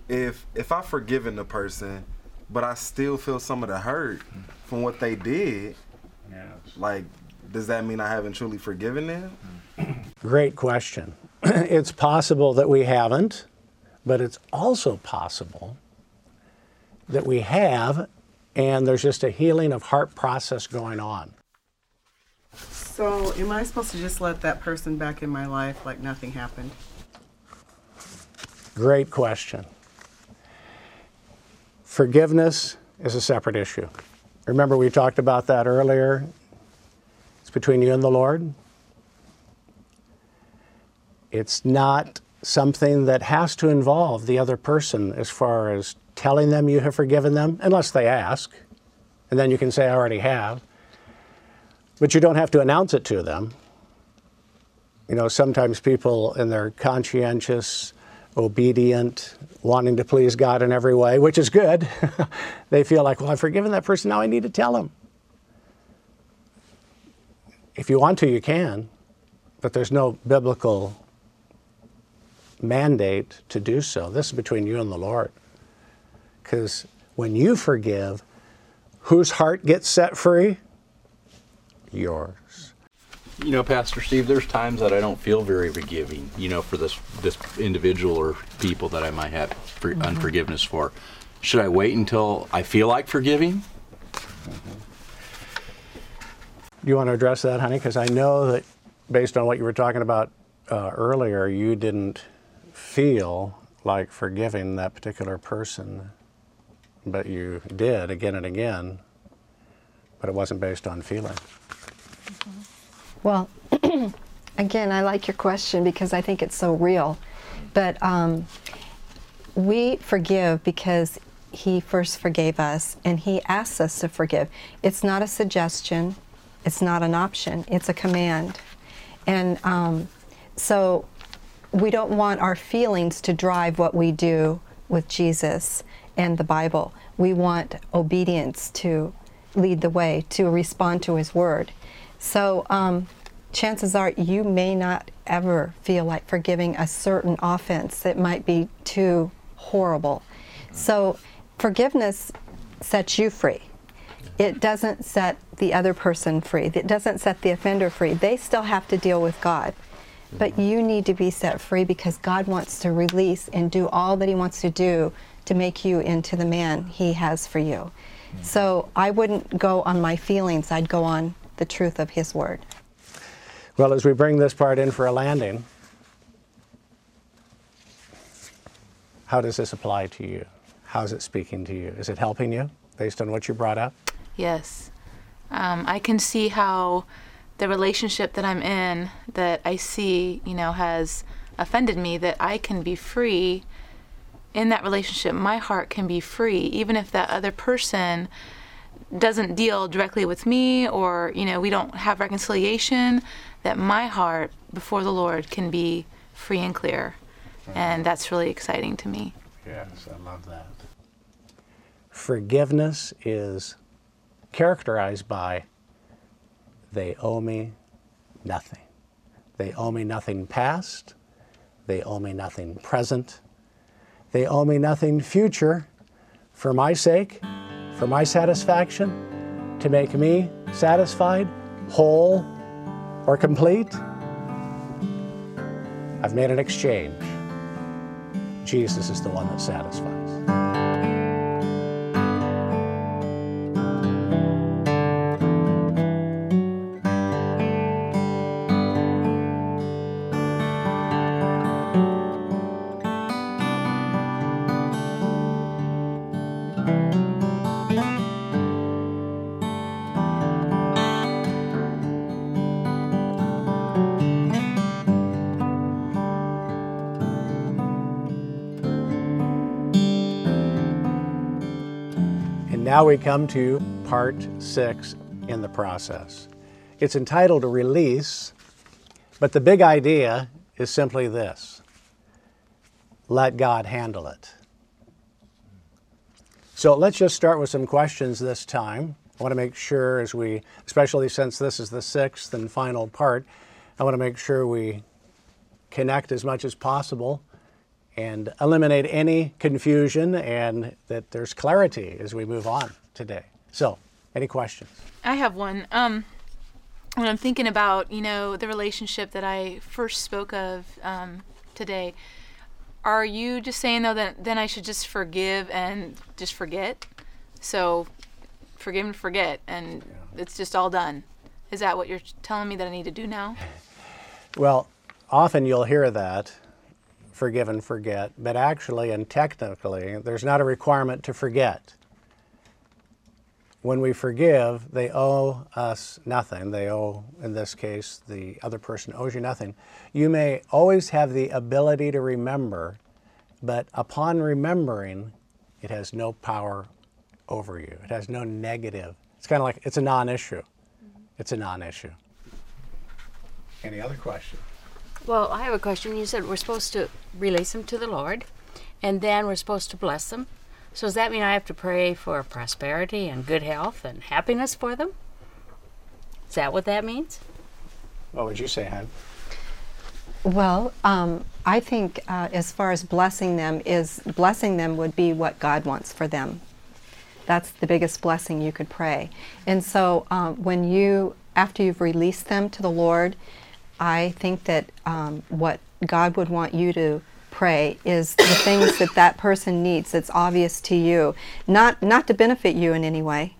H: if if I've forgiven the person, but I still feel some of the hurt from what they did, like, does that mean I haven't truly forgiven them?
A: Great question. it's possible that we haven't, but it's also possible that we have, and there's just a healing of heart process going on.
I: So, am I supposed to just let that person back in my life like nothing happened?
A: Great question. Forgiveness is a separate issue. Remember, we talked about that earlier. It's between you and the Lord. It's not something that has to involve the other person as far as telling them you have forgiven them, unless they ask. And then you can say, I already have. But you don't have to announce it to them. You know, sometimes people in their conscientious, obedient, wanting to please God in every way, which is good, they feel like, well, I've forgiven that person, now I need to tell them. If you want to, you can, but there's no biblical mandate to do so. This is between you and the Lord. Because when you forgive, whose heart gets set free? Yours.
L: You know, Pastor Steve, there's times that I don't feel very forgiving, you know, for this this individual or people that I might have for mm-hmm. unforgiveness for. Should I wait until I feel like forgiving?
A: Do you want to address that, honey? Because I know that based on what you were talking about uh, earlier, you didn't feel like forgiving that particular person, but you did again and again, but it wasn't based on feeling. Mm-hmm.
B: Well, again, I like your question because I think it's so real. But um, we forgive because He first forgave us and He asks us to forgive. It's not a suggestion, it's not an option, it's a command. And um, so we don't want our feelings to drive what we do with Jesus and the Bible. We want obedience to lead the way, to respond to His Word. So, um, chances are you may not ever feel like forgiving a certain offense that might be too horrible. So, forgiveness sets you free. It doesn't set the other person free. It doesn't set the offender free. They still have to deal with God. But you need to be set free because God wants to release and do all that He wants to do to make you into the man He has for you. So I wouldn't go on my feelings, I'd go on the truth of His Word.
A: Well, as we bring this part in for a landing, how does this apply to you? How's it speaking to you? Is it helping you based on what you brought up?
F: Yes. Um, I can see how the relationship that I'm in, that I see, you know, has offended me, that I can be free in that relationship. My heart can be free, even if that other person doesn't deal directly with me or, you know, we don't have reconciliation, that my heart before the Lord can be free and clear. And that's really exciting to me.
A: Yes, I love that. Forgiveness is characterized by they owe me nothing. They owe me nothing past. They owe me nothing present. They owe me nothing future for my sake, for my satisfaction, to make me satisfied, whole, or complete. I've made an exchange. Jesus is the one that satisfies. Now we come to part six in the process. It's entitled Release, but the big idea is simply this let God handle it. So let's just start with some questions this time. I want to make sure, as we, especially since this is the sixth and final part, I want to make sure we connect as much as possible and eliminate any confusion and that there's clarity as we move on today. So, any questions?
F: I have one. Um, when I'm thinking about, you know, the relationship that I first spoke of um, today, are you just saying though that then I should just forgive and just forget? So, forgive and forget, and it's just all done. Is that what you're telling me that I need to do now?
A: Well, often you'll hear that forgive and forget, but actually and technically, there's not a requirement to forget. When we forgive, they owe us nothing. They owe, in this case, the other person owes you nothing. You may always have the ability to remember, but upon remembering, it has no power over you. It has no negative. It's kind of like it's a non issue. It's a non issue. Any other questions?
E: Well, I have a question. You said we're supposed to release them to the Lord, and then we're supposed to bless them. So does that mean I have to pray for prosperity and good health and happiness for them? Is that what that means?
A: What would you say, Han?
B: Well, um, I think uh, as far as blessing them is blessing them would be what God wants for them. That's the biggest blessing you could pray. And so um, when you, after you've released them to the Lord, I think that um, what God would want you to pray is the things that that person needs that's obvious to you, not not to benefit you in any way,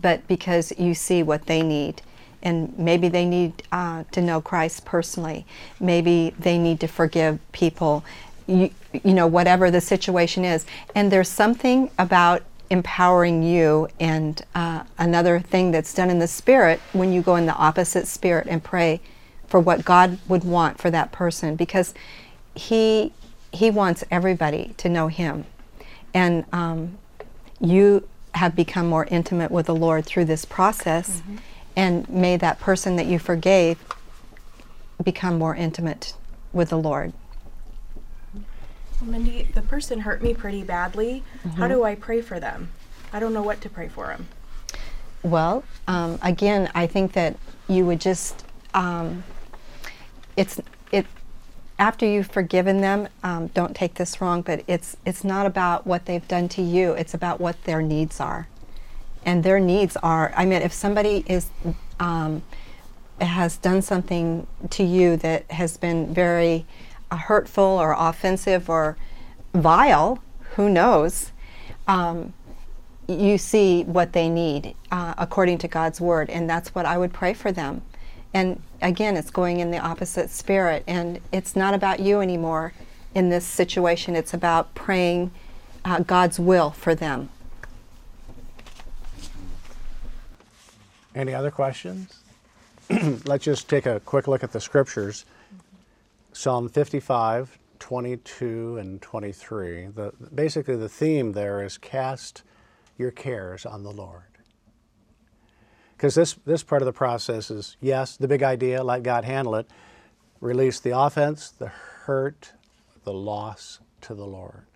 B: but because you see what they need. And maybe they need uh, to know Christ personally. Maybe they need to forgive people. You, you know, whatever the situation is. And there's something about empowering you and uh, another thing that's done in the spirit when you go in the opposite spirit and pray for what God would want for that person because he he wants everybody to know him and um, you have become more intimate with the Lord through this process
G: Mm-hmm.
B: and may that person that you forgave become more intimate with the Lord.
G: Well, Mindy, the person hurt me pretty badly. How
B: Mhm.
G: do I pray for them? I don't know what to pray for them.
B: Well, um, again, I think that you would just um, it's it after you've forgiven them. Um, don't take this wrong, but it's it's not about what they've done to you. It's about what their needs are, and their needs are. I mean, if somebody is um, has done something to you that has been very uh, hurtful or offensive or vile, who knows? Um, you see what they need uh, according to God's word, and that's what I would pray for them. And again, it's going in the opposite spirit, and it's not about you anymore in this situation. It's about praying uh, God's will for them.
A: Any other questions? Let's just take a quick look at the scriptures. Psalm 55, 22, and 23. The, basically, the theme there is cast your cares on the Lord. Because this, this part of the process is yes, the big idea, let God handle it. Release the offense, the hurt, the loss to the Lord.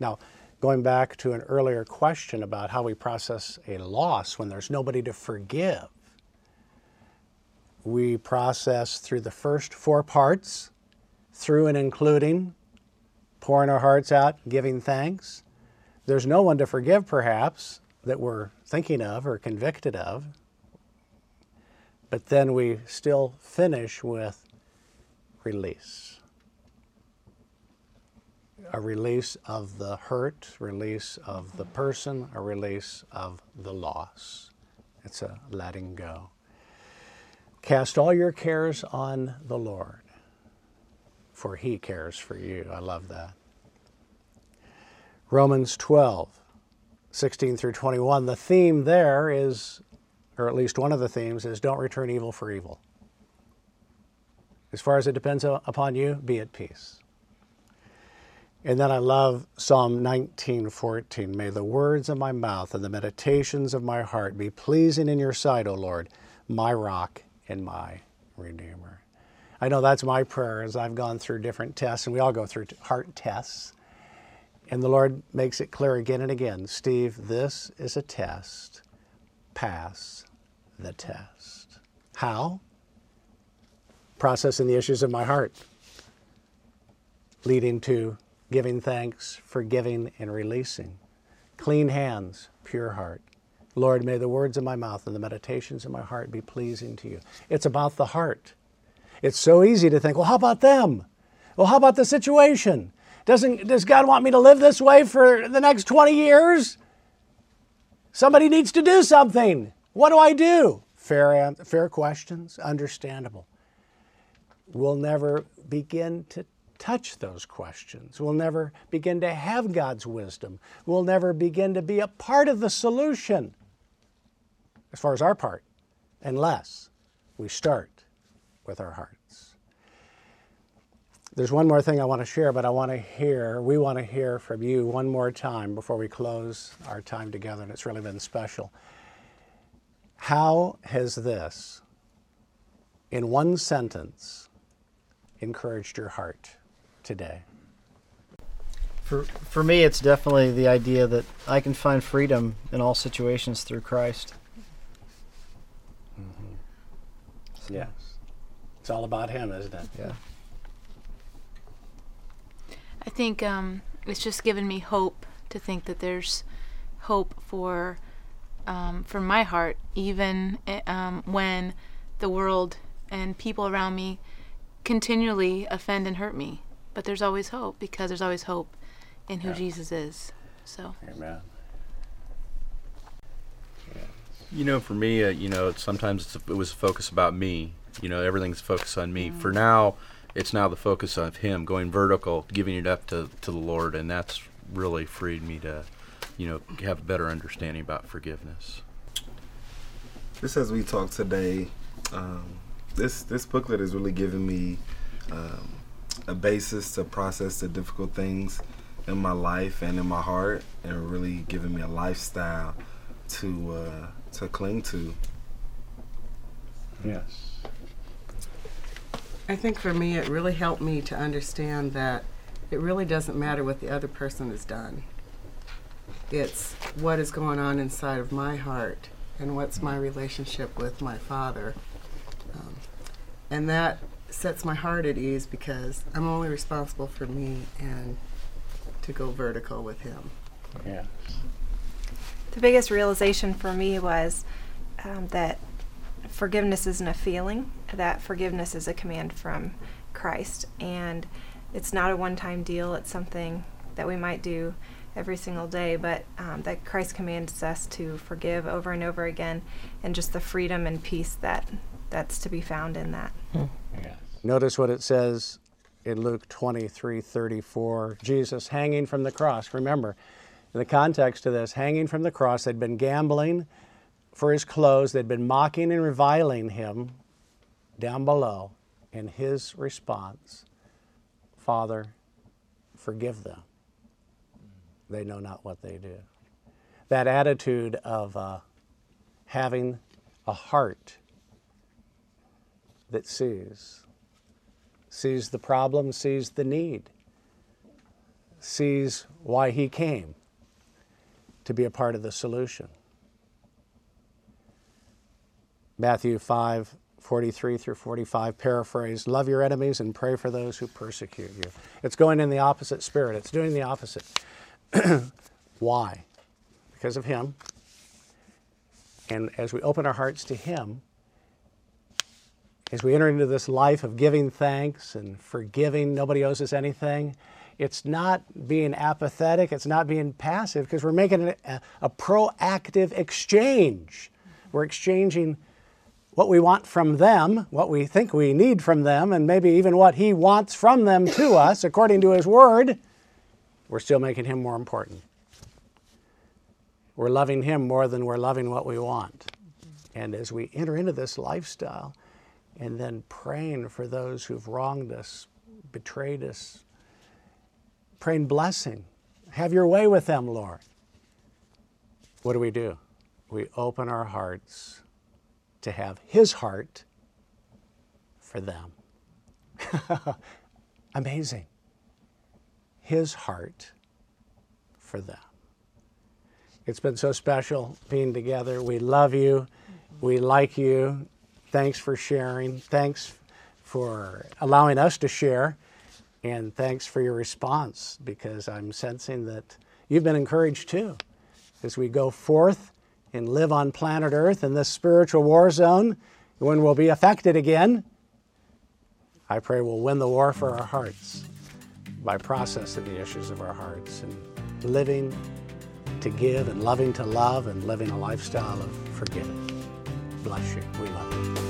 A: Now, going back to an earlier question about how we process a loss when there's nobody to forgive, we process through the first four parts, through and including pouring our hearts out, giving thanks. There's no one to forgive, perhaps, that we're thinking of or convicted of. But then we still finish with release a release of the hurt, release of the person, a release of the loss. It's a letting go. Cast all your cares on the Lord, for he cares for you. I love that. Romans 12, 16 through 21. The theme there is, or at least one of the themes, is don't return evil for evil. As far as it depends upon you, be at peace. And then I love Psalm 19:14. May the words of my mouth and the meditations of my heart be pleasing in your sight, O Lord, my rock and my redeemer. I know that's my prayer as I've gone through different tests, and we all go through heart tests. And the Lord makes it clear again and again Steve, this is a test. Pass the test. How? Processing the issues of my heart, leading to giving thanks, forgiving, and releasing. Clean hands, pure heart. Lord, may the words of my mouth and the meditations of my heart be pleasing to you. It's about the heart. It's so easy to think, well, how about them? Well, how about the situation? Doesn't, does God want me to live this way for the next 20 years? Somebody needs to do something. What do I do? Fair, fair questions, understandable. We'll never begin to touch those questions. We'll never begin to have God's wisdom. We'll never begin to be a part of the solution, as far as our part, unless we start with our hearts. There's one more thing I want to share, but I want to hear, we want to hear from you one more time before we close our time together, and it's really been special. How has this, in one sentence, encouraged your heart today?
K: For, for me, it's definitely the idea that I can find freedom in all situations through Christ.
A: Mm-hmm. Yes. It's all about Him, isn't it?
K: Yeah.
F: I think um, it's just given me hope to think that there's hope for um, for my heart, even eh, um, when the world and people around me continually offend and hurt me. But there's always hope because there's always hope in who
A: Yeah.
F: Jesus is. So.
A: Amen.
L: You know, for me, uh, you know, sometimes it's, it was a focus about me. You know, everything's focused on me. For now, it's now the focus of Him, going vertical, giving it up to, to the Lord, and that's really freed me to, you know, have a better understanding about forgiveness.
H: Just as we talk today, um, this this booklet has really given me um, a basis to process the difficult things in my life and in my heart, and really given me a lifestyle to uh, to cling to.
A: Yes.
I: I think for me, it really helped me to understand that it really doesn't matter what the other person has done. It's what is going on inside of my heart and what's my relationship with my father. Um, and that sets my heart at ease because I'm only responsible for me and to go vertical with him.
A: Yeah.
J: The biggest realization for me was um, that forgiveness isn't a feeling, that forgiveness is a command from Christ. And it's not a one time deal, it's something that we might do every single day, but um, that Christ commands us to forgive over and over again, and just the freedom and peace that that's to be found in that.
A: Notice what it says in Luke 23 34. Jesus hanging from the cross. Remember, in the context of this, hanging from the cross, they'd been gambling for his clothes, they'd been mocking and reviling him down below. And his response, Father, forgive them. They know not what they do. That attitude of uh, having a heart that sees, sees the problem, sees the need, sees why he came to be a part of the solution. Matthew 5 43 through 45, paraphrase Love your enemies and pray for those who persecute you. It's going in the opposite spirit, it's doing the opposite. Why? Because of Him. And as we open our hearts to Him, as we enter into this life of giving thanks and forgiving, nobody owes us anything, it's not being apathetic, it's not being passive, because we're making a, a proactive exchange. We're exchanging what we want from them, what we think we need from them, and maybe even what He wants from them to us according to His Word. We're still making Him more important. We're loving Him more than we're loving what we want. And as we enter into this lifestyle, and then praying for those who've wronged us, betrayed us, praying blessing. Have your way with them, Lord. What do we do? We open our hearts to have His heart for them. Amazing. His heart for them. It's been so special being together. We love you. We like you. Thanks for sharing. Thanks for allowing us to share. And thanks for your response because I'm sensing that you've been encouraged too as we go forth and live on planet Earth in this spiritual war zone when we'll be affected again. I pray we'll win the war for our hearts by processing the issues of our hearts and living to give and loving to love and living a lifestyle of forgiving. Bless you. We love you.